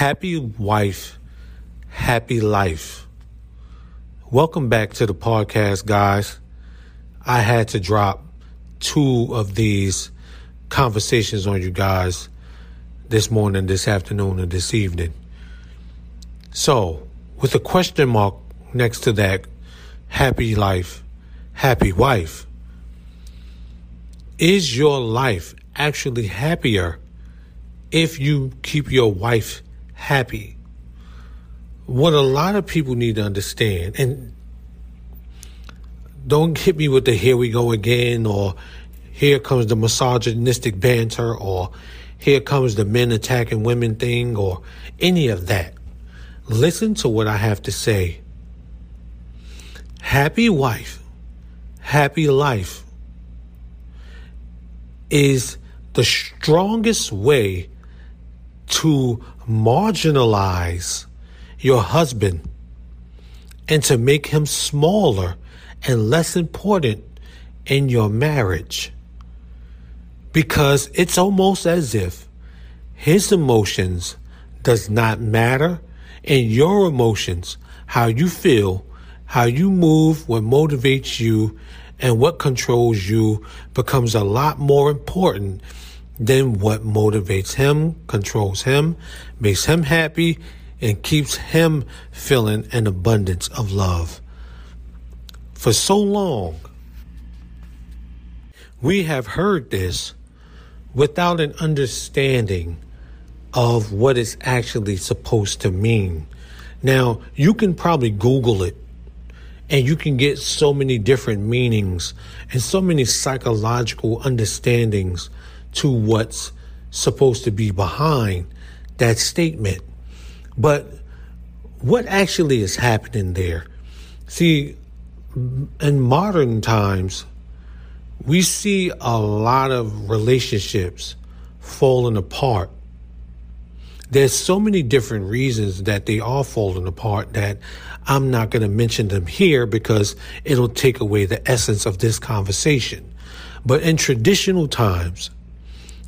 Happy wife, happy life. Welcome back to the podcast, guys. I had to drop two of these conversations on you guys this morning, this afternoon, and this evening. So, with a question mark next to that, happy life, happy wife. Is your life actually happier if you keep your wife happy? What a lot of people need to understand, and don't hit me with the here we go again, or here comes the misogynistic banter, or here comes the men attacking women thing, or any of that. Listen to what I have to say. Happy wife, happy life is the strongest way to marginalize your husband and to make him smaller and less important in your marriage. Because it's almost as if his emotions does not matter and your emotions, how you feel, how you move, what motivates you, and what controls you becomes a lot more important than what motivates him, controls him, makes him happy, and keeps him feeling an abundance of love. For so long, we have heard this without an understanding of what it's actually supposed to mean. Now, you can probably Google it and you can get so many different meanings and so many psychological understandings to what's supposed to be behind that statement. But what actually is happening there? See, in modern times, we see a lot of relationships falling apart there's so many different reasons that they are falling apart that I'm not going to mention them here because it'll take away the essence of this conversation. But in traditional times,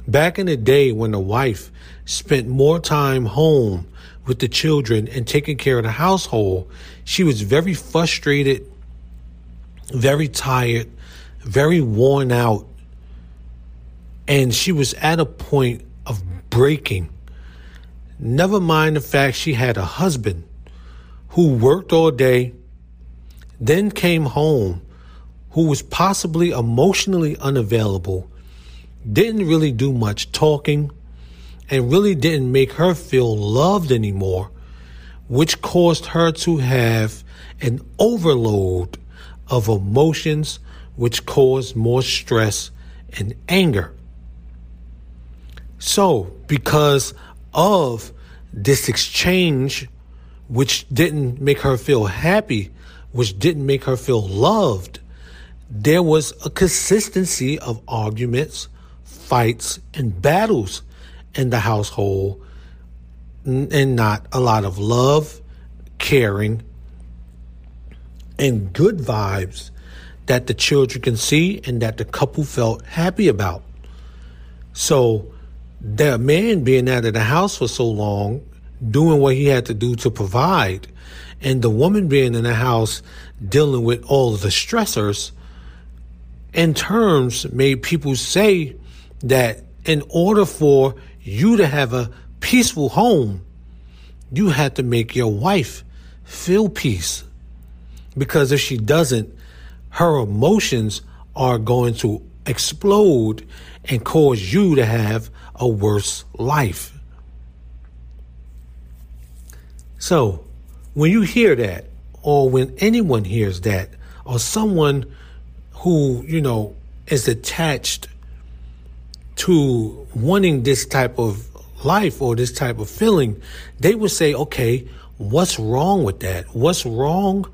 back in the day when the wife spent more time home with the children and taking care of the household, she was very frustrated, very tired, very worn out, and she was at a point of breaking. Never mind the fact she had a husband who worked all day, then came home, who was possibly emotionally unavailable, didn't really do much talking, and really didn't make her feel loved anymore, which caused her to have an overload of emotions, which caused more stress and anger. So, because of this exchange, which didn't make her feel happy, which didn't make her feel loved, there was a consistency of arguments, fights, and battles in the household, and not a lot of love, caring, and good vibes that the children can see and that the couple felt happy about. So, the man being out of the house for so long, doing what he had to do to provide, and the woman being in the house dealing with all of the stressors, in terms made people say that in order for you to have a peaceful home, you have to make your wife feel peace. Because if she doesn't, her emotions are going to explode and cause you to have a worse life. So, when you hear that, or when anyone hears that, or someone who, you know, is attached to wanting this type of life or this type of feeling, they would say, okay, what's wrong with that? What's wrong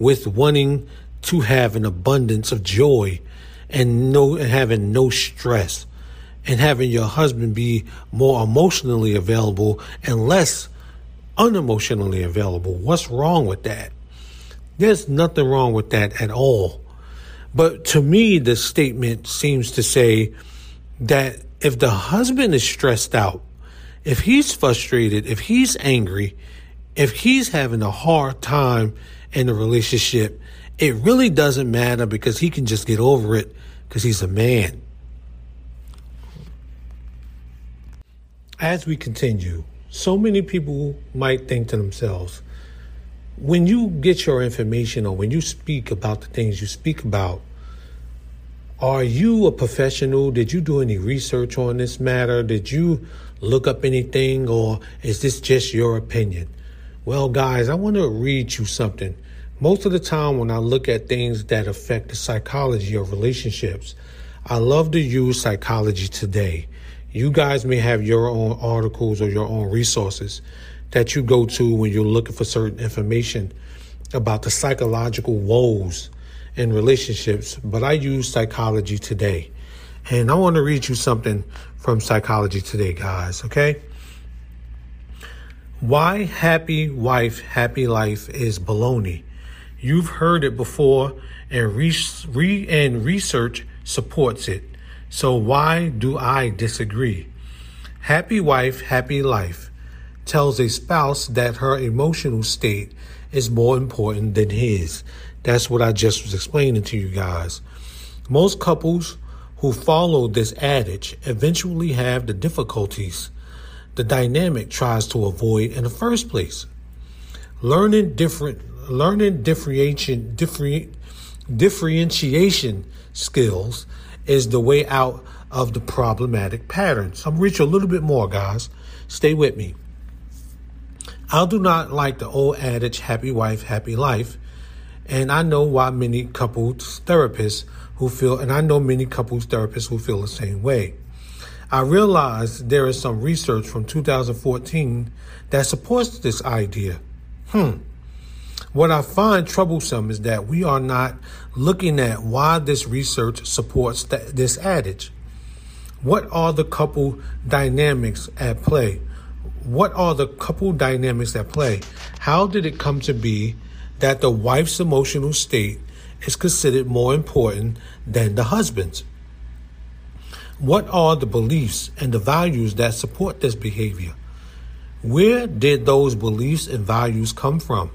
with wanting to have an abundance of joy and no having no stress and having your husband be more emotionally available and less unemotionally available. What's wrong with that? There's nothing wrong with that at all. But to me, the statement seems to say that if the husband is stressed out, if he's frustrated, if he's angry, if he's having a hard time in the relationship, it really doesn't matter because he can just get over it because he's a man. As we continue, so many people might think to themselves, when you get your information or when you speak about the things you speak about, are you a professional? Did you do any research on this matter? Did you look up anything or is this just your opinion? Well, guys, I want to read you something. Most of the time, when I look at things that affect the psychology of relationships, I love to use psychology today. You guys may have your own articles or your own resources that you go to when you're looking for certain information about the psychological woes in relationships, but I use psychology today. And I want to read you something from Psychology Today, guys, okay? Why happy wife, happy life is baloney. You've heard it before, and, re- re- and research supports it. So why do I disagree? Happy wife, happy life tells a spouse that her emotional state is more important than his. That's what I just was explaining to you guys. Most couples who follow this adage eventually have the difficulties the dynamic tries to avoid in the first place. Learning different learning differentiation different, differentiation skills is the way out of the problematic patterns. I'm reaching a little bit more, guys. Stay with me. I do not like the old adage happy wife, happy life and I know why many couples therapists who feel, and I know many couples therapists who feel the same way. I realize there is some research from 2014 that supports this idea. Hmm. What I find troublesome is that we are not looking at why this research supports th- this adage. What are the couple dynamics at play? What are the couple dynamics at play? How did it come to be that the wife's emotional state is considered more important than the husband's. What are the beliefs and the values that support this behavior? Where did those beliefs and values come from?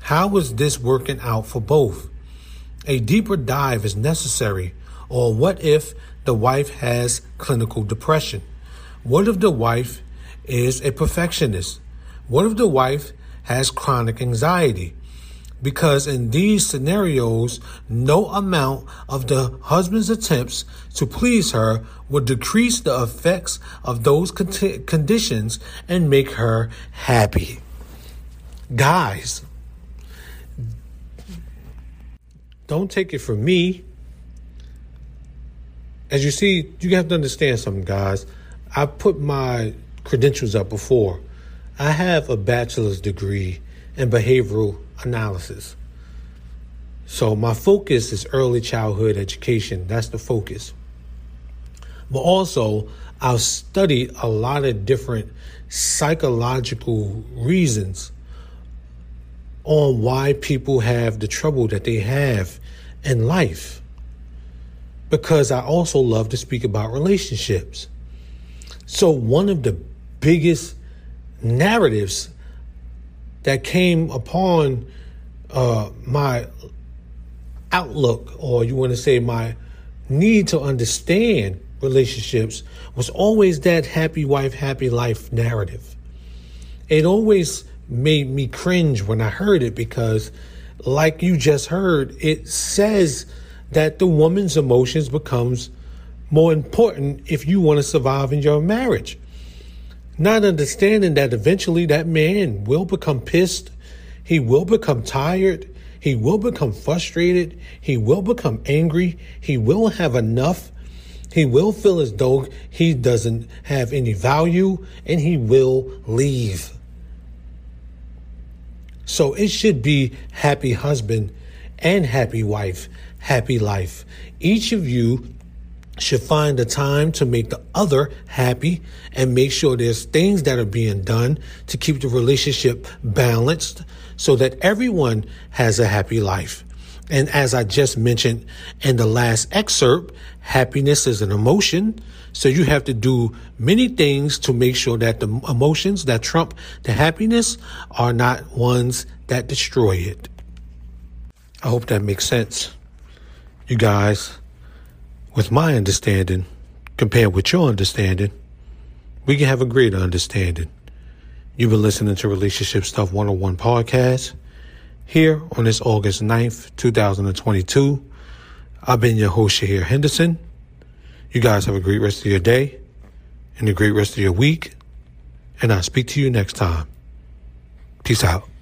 How is this working out for both? A deeper dive is necessary. Or what if the wife has clinical depression? What if the wife is a perfectionist? What if the wife has chronic anxiety? because in these scenarios, no amount of the husband's attempts to please her would decrease the effects of those conditions and make her happy. Guys, don't take it from me. As you see, you have to understand something, guys. I put my credentials up before. I have a bachelor's degree in behavioral analysis. So my focus is early childhood education. That's the focus. But also, I've studied a lot of different psychological reasons on why people have the trouble that they have in life. Because I also love to speak about relationships. So, one of the biggest narratives that came upon uh, my outlook, or you want to say my need to understand relationships, was always that happy wife, happy life narrative. It always made me cringe when I heard it because, like you just heard, it says that the woman's emotions becomes more important if you want to survive in your marriage not understanding that eventually that man will become pissed, he will become tired, he will become frustrated, he will become angry, he will have enough, he will feel as though he doesn't have any value, and he will leave. So it should be happy husband and happy wife, happy life. Each of you should find the time to make the other happy and make sure there's things that are being done to keep the relationship balanced so that everyone has a happy life. And as I just mentioned in the last excerpt, happiness is an emotion. So you have to do many things to make sure that the emotions that trump the happiness are not ones that destroy it. I hope that makes sense. You guys, with my understanding, compared with your understanding, we can have a greater understanding. You've been listening to Relationship Stuff 101 podcast here on this August 9th, 2022. I've been your host, Shahir Henderson. You guys have a great rest of your day and a great rest of your week. And I'll speak to you next time. Peace out.